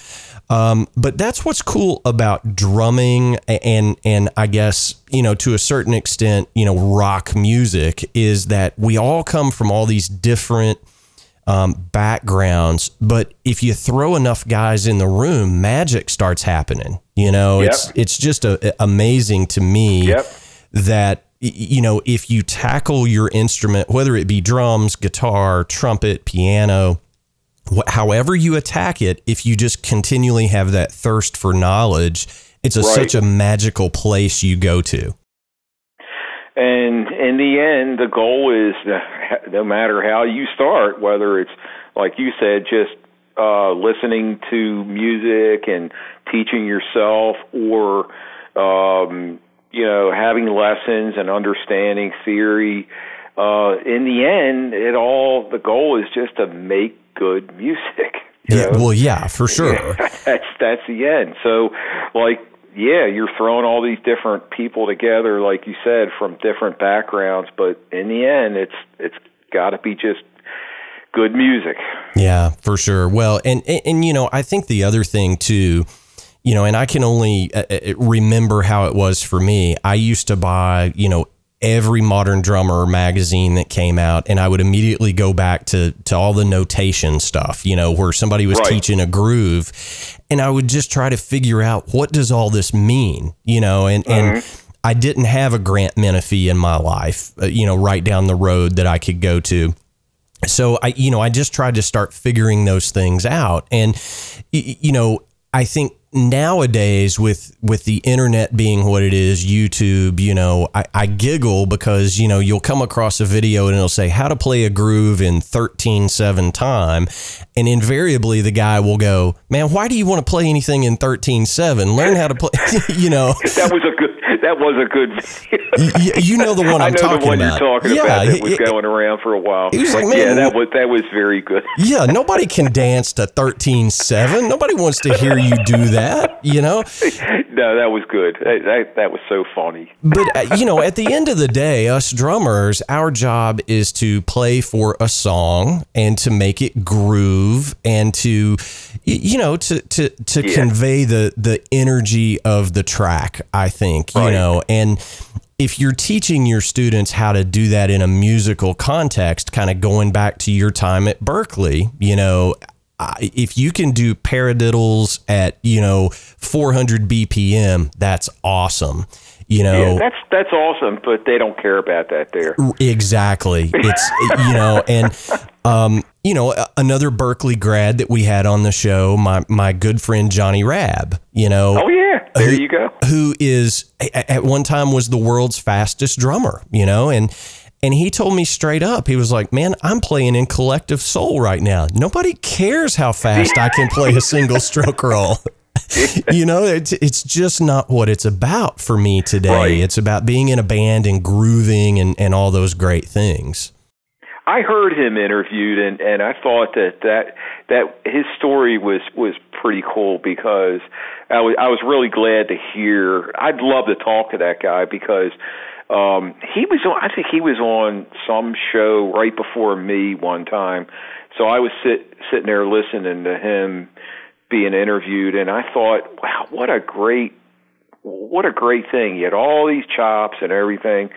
Um, but that's what's cool about drumming and and I guess you know to a certain extent you know rock music is that we all come from all these different um, backgrounds, but if you throw enough guys in the room, magic starts happening. You know, Yep. it's it's just a, amazing to me Yep. that you know if you tackle your instrument, whether it be drums, guitar, trumpet, piano, however you attack it, if you just continually have that thirst for knowledge, it's a, Right. such a magical place you go to. And in the end, the goal is no matter how you start, whether it's like you said, just uh, listening to music and teaching yourself, or um, you know having lessons and understanding theory. Uh, in the end, it all the goal is just to make good music. [LAUGHS] Yeah, know? well, yeah, for [LAUGHS] sure. [LAUGHS] that's that's the end. So, like, yeah, you're throwing all these different people together, like you said, from different backgrounds, but in the end, it's it's got to be just good music. Yeah, for sure. Well, and, and and you know, I think the other thing too, you know, and I can only uh, uh, remember how it was for me. I used to buy, you know, every modern drummer magazine that came out and I would immediately go back to to all the notation stuff, you know, where somebody was Right. teaching a groove and I would just try to figure out what does all this mean, you know, and and I didn't have a Grant Menefee in my life, uh, you know, right down the road that I could go to so I, you know, I just tried to start figuring those things out, and you know, I think nowadays with with the internet being what it is, YouTube, you know, I, I giggle because you know you'll come across a video and it'll say how to play a groove in thirteen seven time, and invariably the guy will go, man, why do you want to play anything in thirteen seven? Learn how to play, [LAUGHS] you know. [LAUGHS] That was a good. That was a good. Video. y- you know the one [LAUGHS] I I'm know talking the one about. you're talking Yeah, about that was it- going around for a while. He was like, yeah, that was that was very good. Yeah, nobody can dance to 13.7. Nobody wants to hear you do that, you know? [LAUGHS] no, that was good. That, that that was so funny. But, uh, you know, at the end of the day, us drummers, our job is to play for a song and to make it groove and to, you know, to, to, to Yeah. convey the, the energy of the track, I think, you Right. know, and if you're teaching your students how to do that in a musical context, kind of going back to your time at Berklee, you know, if you can do paradiddles at, you know, 400 BPM, that's awesome. You know, Yeah, that's that's awesome, but they don't care about that there. Exactly. It's [LAUGHS] you know, and um, you know, another Berklee grad that we had on the show, my my good friend Johnny Rabb. You know, Oh yeah, there you go. who is at one time was the world's fastest drummer. You know, and and he told me straight up, he was like, "Man, I'm playing in Collective Soul right now. Nobody cares how fast I can play a single stroke roll." [LAUGHS] you know, it's it's just not what it's about for me today. Right. It's about being in a band and grooving and, and all those great things. I heard him interviewed, and and I thought that that that his story was was pretty cool because I was I was really glad to hear. I'd love to talk to that guy because um he was on. I think he was on some show right before me one time, so I was sit sitting there listening to him being interviewed, and I thought, wow, what a great what a great thing. He had all these chops and everything,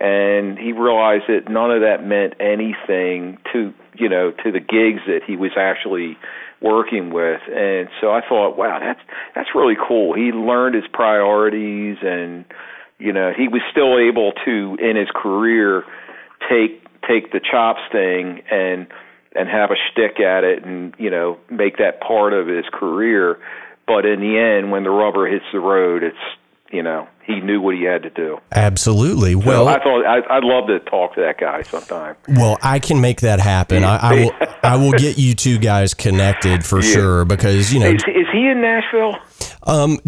and he realized that none of that meant anything to you know to the gigs that he was actually working with. And so I thought, wow, that's that's really cool. He learned his priorities, and you know he was still able to in his career take take the chops thing and and have a shtick at it and you know make that part of his career. But in the end, when the rubber hits the road, it's you know he knew what he had to do. Absolutely. So Well, I thought I, I'd love to talk to that guy sometime. well, I can make that happen. I, I will. [LAUGHS] I will get you two guys connected for sure because you know Is, is he in Nashville? Um,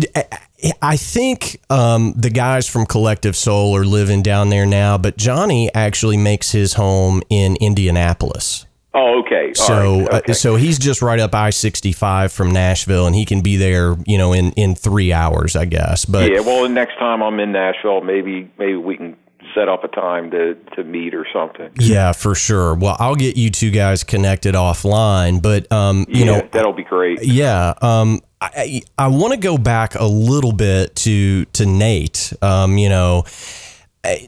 I- I think um, the guys from Collective Soul are living down there now, but Johnny actually makes his home in Indianapolis. Oh, okay. So, right. okay. uh, so he's just right up I sixty five from Nashville, and he can be there, you know, in in three hours, I guess. But yeah. Well, next time I'm in Nashville, maybe maybe we can set up a time to to meet or something. yeah, for sure. Well, I'll get you two guys connected offline, but um, you yeah, know, that'll be great. Yeah, um, I I want to go back a little bit to to Nate. Um, you know,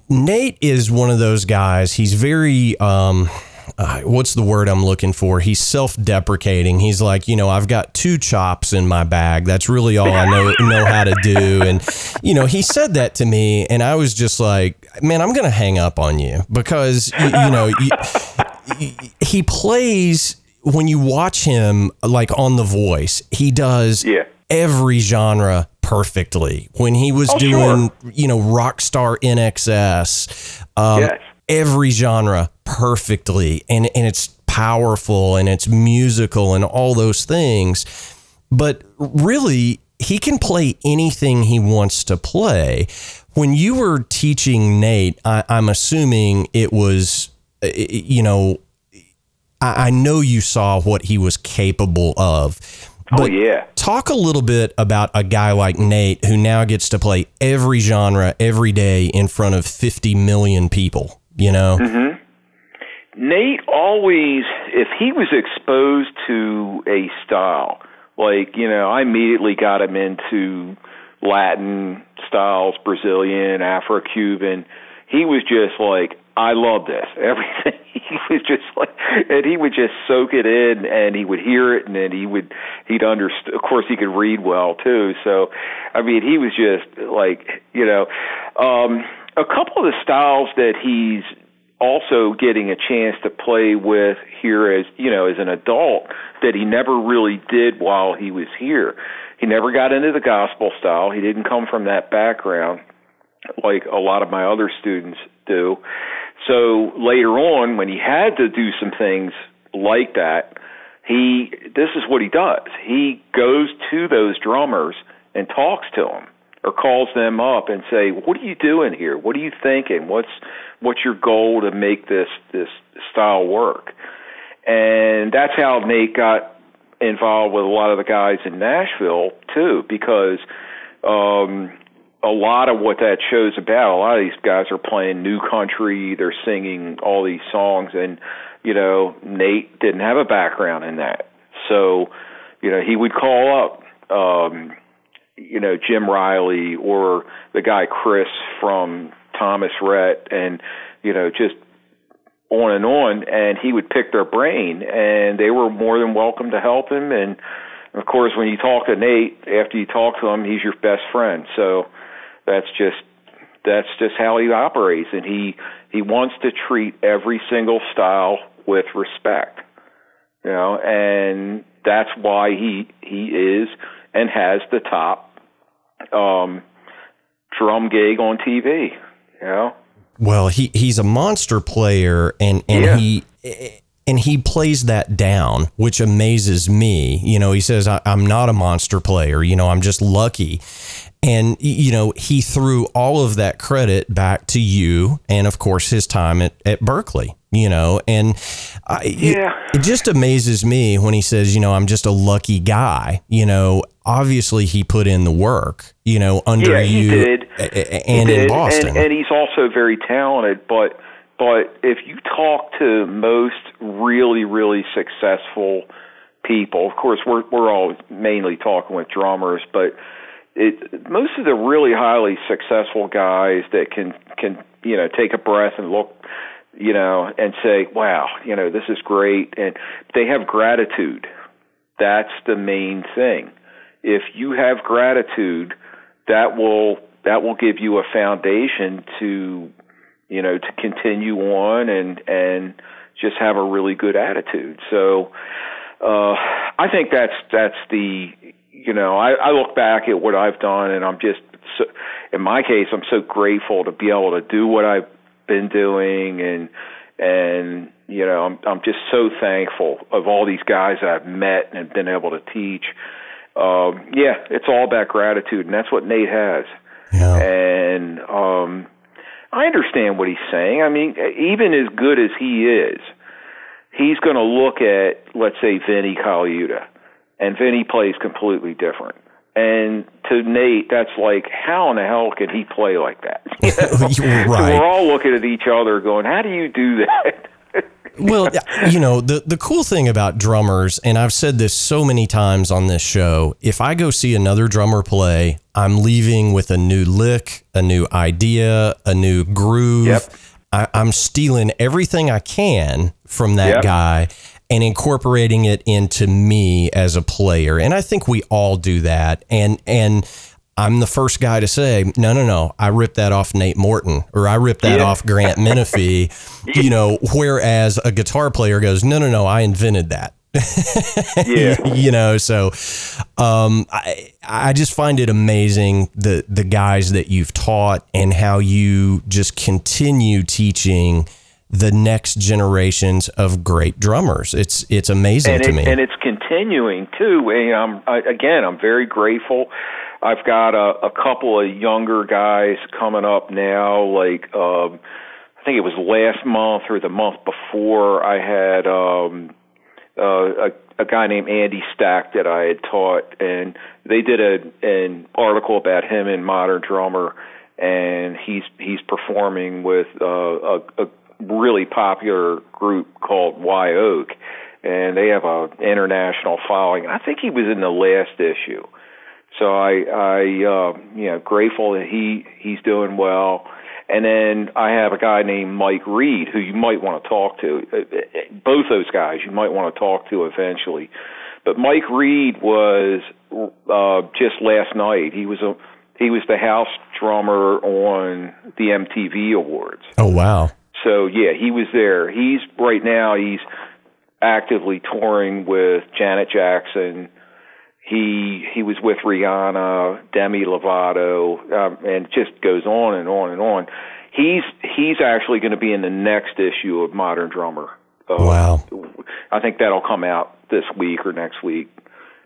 Nate is one of those guys. He's very um, uh, what's the word I'm looking for? He's self-deprecating. He's like, you know, I've got two chops in my bag. That's really all I know [LAUGHS] know how to do. And you know, he said that to me, and I was just like, man, I'm gonna hang up on you because you, you know, you, he plays when you watch him like on The Voice, he does Yeah. every genre perfectly. When he was Oh, doing, you know, Rockstar INXS, um, Yes. every genre perfectly, and and it's powerful and it's musical and all those things. But really, he can play anything he wants to play. When you were teaching Nate, I, I'm assuming it was, uh, you know, I, I know you saw what he was capable of. oh But yeah. talk a little bit about a guy like Nate who now gets to play every genre every day in front of 50 million people, you know? Mm-hmm. Nate always, if he was exposed to a style, like, you know, I immediately got him into Latin styles, Brazilian, Afro Cuban. He was just like, I love this. [LAUGHS] Everything. He was just like, and he would just soak it in, and he would hear it, and then he would, he'd understand. Of course, he could read well too. So, I mean, he was just like, you know, um, a couple of the styles that he's also getting a chance to play with here as you know as an adult that he never really did while he was here. He never got into the gospel style. He didn't come from that background like a lot of my other students do. So later on when he had to do some things like that, he this is what he does. He goes to those drummers and talks to them or calls them up and say, "What are you doing here? What are you thinking? What's what's your goal to make this this style work?" And that's how Nate got involved with a lot of the guys in Nashville too, because um, a lot of what that show's about, a lot of these guys are playing new country, they're singing all these songs, and you know Nate didn't have a background in that, so you know he would call up. Um, you know Jim Riley or the guy Chris from Thomas Rhett and you know just on and on. And he would pick their brain. And they were more than welcome to help him. And of course when you talk to Nate after you talk to him he's your best friend. So that's just that's just how he operates and he he wants to treat every single style with respect you know and that's why he he is and has the top um drum gig on TV you know Well, he he's a monster player, and and Yeah. he and he plays that down, which amazes me. You know, he says I, I'm not a monster player. You know, I'm just lucky. And you know, he threw all of that credit back to you, and of course his time at, at Berklee. You know, and I, Yeah. it, it just amazes me when he says, you know, I'm just a lucky guy. You know, obviously he put in the work. You know, under Yeah, he you did. a- a- He and in Boston. and, and he's also very talented. But but if you talk to most really really successful people, of course we're we're all mainly talking with drummers, but it most of the really highly successful guys that can can you know take a breath and look you know and say wow you know this is great and they have gratitude that's the main thing if you have gratitude that will that will give you a foundation to you know to continue on and and just have a really good attitude. So uh, I think that's that's the you know I, I look back at what I've done and I'm just so, in my case I'm so grateful to be able to do what I've been doing and and you know I'm I'm just so thankful of all these guys I've met and been able to teach. Um, yeah, it's all about gratitude, and that's what Nate has. Yeah. And um, I understand what he's saying. I mean, even as good as he is, he's going to look at, let's say, Vinnie Colaiuta, and Vinnie plays completely different. And to Nate, that's like, how in the hell can he play like that? You know? right. So we're all looking at each other, going, "How do you do that?" [LAUGHS] well, you know, the the cool thing about drummers, and I've said this so many times on this show, if I go see another drummer play, I'm leaving with a new lick, a new idea, a new groove. Yep. I, am stealing everything I can from that Yep. guy and incorporating it into me as a player. And I think we all do that. And and I'm the first guy to say, no, no, no, I ripped that off Nate Morton or I ripped that Yeah. off Grant Menefee, [LAUGHS] you know, whereas a guitar player goes, no, no, no, I invented that. Yeah. [LAUGHS] you know, so um, I I just find it amazing the the guys that you've taught and how you just continue teaching the next generations of great drummers. It's it's amazing and to it, me. and it's continuing too. And I'm I, again, I'm very grateful. I've got a, a couple of younger guys coming up now. Like um, I think it was last month or the month before. I had um, uh, a, a guy named Andy Stack that I had taught, and they did a an article about him in Modern Drummer, and he's he's performing with uh, a, a really popular group called Wye Oak, and they have a international following. I think he was in the last issue, so I I uh, you know grateful that he he's doing well. And then I have a guy named Mike Reed who you might want to talk to. Uh, uh, Both those guys you might want to talk to eventually. But Mike Reed was uh, just last night. He was a he was the house drummer on the MTV Awards. oh wow. So yeah, he was there. He's right now he's actively touring with Janet Jackson. He he was with Rihanna, Demi Lovato, um, and just goes on and on and on. He's he's actually going to be in the next issue of Modern Drummer. Uh, Wow. I think that'll come out this week or next week.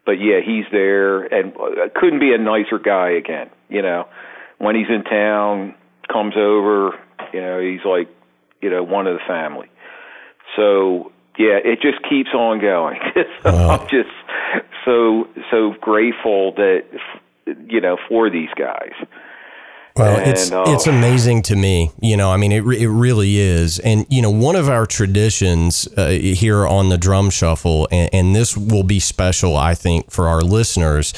But yeah, he's there, and uh, couldn't be a nicer guy again. You know, when he's in town, comes over. You know, he's like, you know, one of the family. So yeah, it just keeps on going. [LAUGHS] so Wow. I'm just so so grateful that you know for these guys. Well, And, it's uh, it's amazing to me. You know, I mean, it it really is. And you know, one of our traditions uh, here on the Drum Shuffle, and, and this will be special, I think, for our listeners.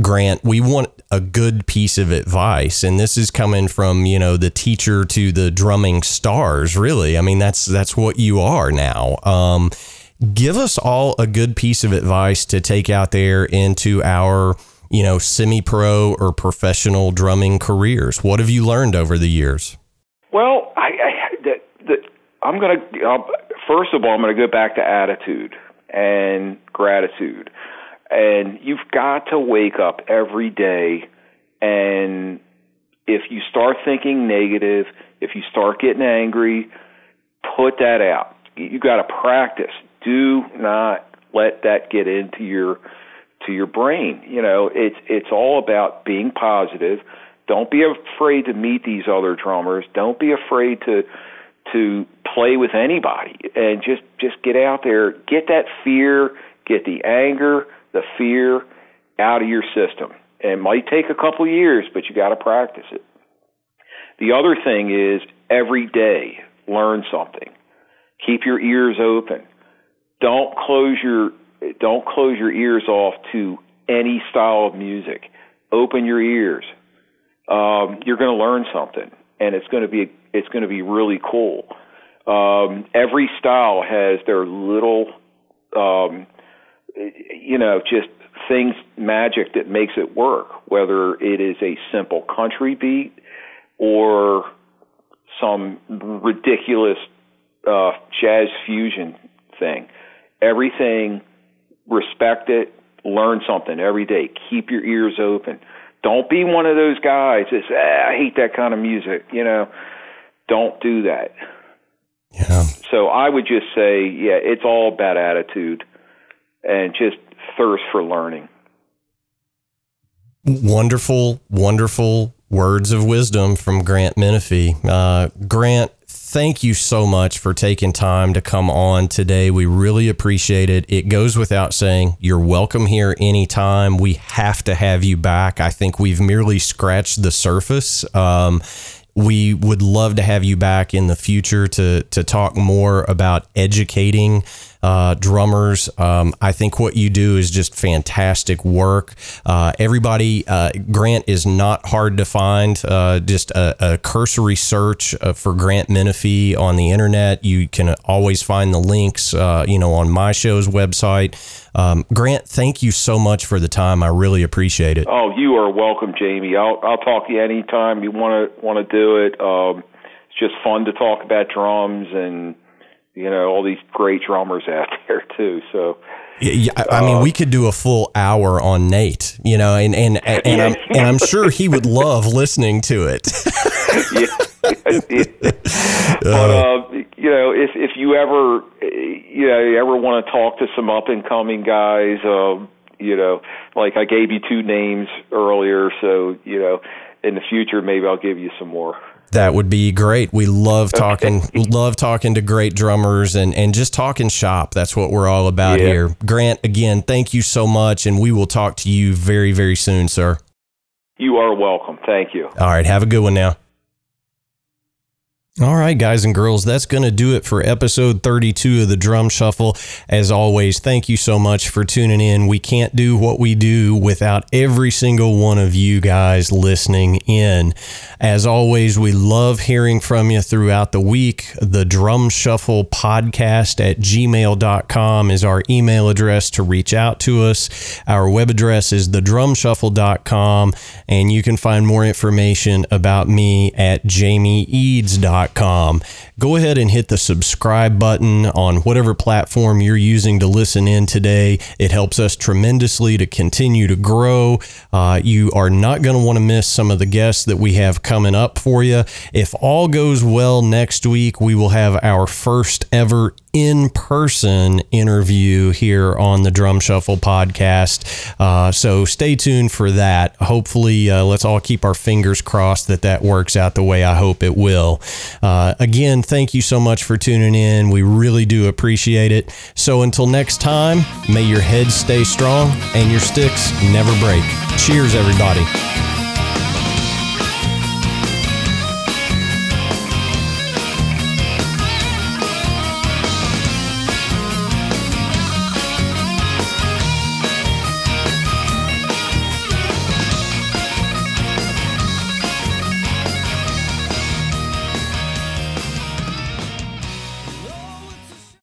Grant, we want a good piece of advice, and this is coming from you know the teacher to the drumming stars. Really, I mean, that's that's what you are now. Um, give us all a good piece of advice to take out there into our you know semi-pro or professional drumming careers what have you learned over the years Well, I, I I'm gonna uh, first of all I'm gonna go back to attitude and gratitude, and you've got to wake up every day, and if you start thinking negative, if you start getting angry, put that out. You got to practice. Do not let that get into your to your brain. You know, it's it's all about being positive. Don't be afraid to meet these other drummers. Don't be afraid to to play with anybody and just just get out there, get that fear, get the anger, the fear out of your system. And it might take a couple years, but you got to practice it. The other thing is every day learn something. Keep your ears open. Don't close your don't close your ears off to any style of music. Open your ears. Um, you're going to learn something, and it's going to be it's going to be really cool. Um, every style has their little, um, you know, just things magic that makes it work. Whether it is a simple country beat or some ridiculous uh, jazz fusion thing. Everything, respect it, learn something every day. Keep your ears open. Don't be one of those guys that say, ah, I hate that kind of music. You know, don't do that. Yeah. So I would just say, yeah, it's all about attitude and just thirst for learning. Wonderful, wonderful words of wisdom from Grant Menefee. Uh, Grant, thank you so much for taking time to come on today. We really appreciate it. It goes without saying, you're welcome here anytime. We have to have you back. I think we've merely scratched the surface. Um, we would love to have you back in the future to to talk more about educating uh, drummers. Um, I think what you do is just fantastic work. Uh, everybody, uh, Grant is not hard to find. Uh, just a, a, cursory search uh, for Grant Menefee on the internet. You can always find the links, you know, on my show's website. Um, Grant, thank you so much for the time. I really appreciate it. Oh, you are welcome, Jamie. I'll I'll talk to you anytime you want to want to do it. Um, it's just fun to talk about drums and you know all these great drummers out [LAUGHS] there too. So. Yeah, I mean, we could do a full hour on Nate, you know, and and and, and I'm [LAUGHS] and I'm sure he would love listening to it. [LAUGHS] yeah. but uh, you know, if if you ever you know you ever want to talk to some up and coming guys, um, you know, like I gave you two names earlier, so you know, in the future maybe I'll give you some more. That would be great. We love talking, okay. love talking to great drummers and, and just talking shop. That's what we're all about yeah. here. Grant, again, thank you so much. And we will talk to you very, very soon, sir. You are welcome. Thank you. All right. Have a good one now. All right, guys and girls, that's going to do it for episode 32 of the Drum Shuffle. As always, thank you so much for tuning in. We can't do what we do without every single one of you guys listening in. As always, we love hearing from you throughout the week. The Drum Shuffle podcast at gmail.com is our email address to reach out to us. Our web address is thedrumshuffle.com, and you can find more information about me at jamieeads.com Go ahead and hit the subscribe button on whatever platform you're using to listen in today. It helps us tremendously to continue to grow. Uh, you are not going to want to miss some of the guests that we have coming up for you. If all goes well next week, we will have our first ever in person interview here on the Drum Shuffle podcast. Uh, so stay tuned for that. Hopefully, uh, let's all keep our fingers crossed that that works out the way I hope it will. Uh, again, thank you so much for tuning in. We really do appreciate it. So until next time, may your heads stay strong and your sticks never break. Cheers, everybody.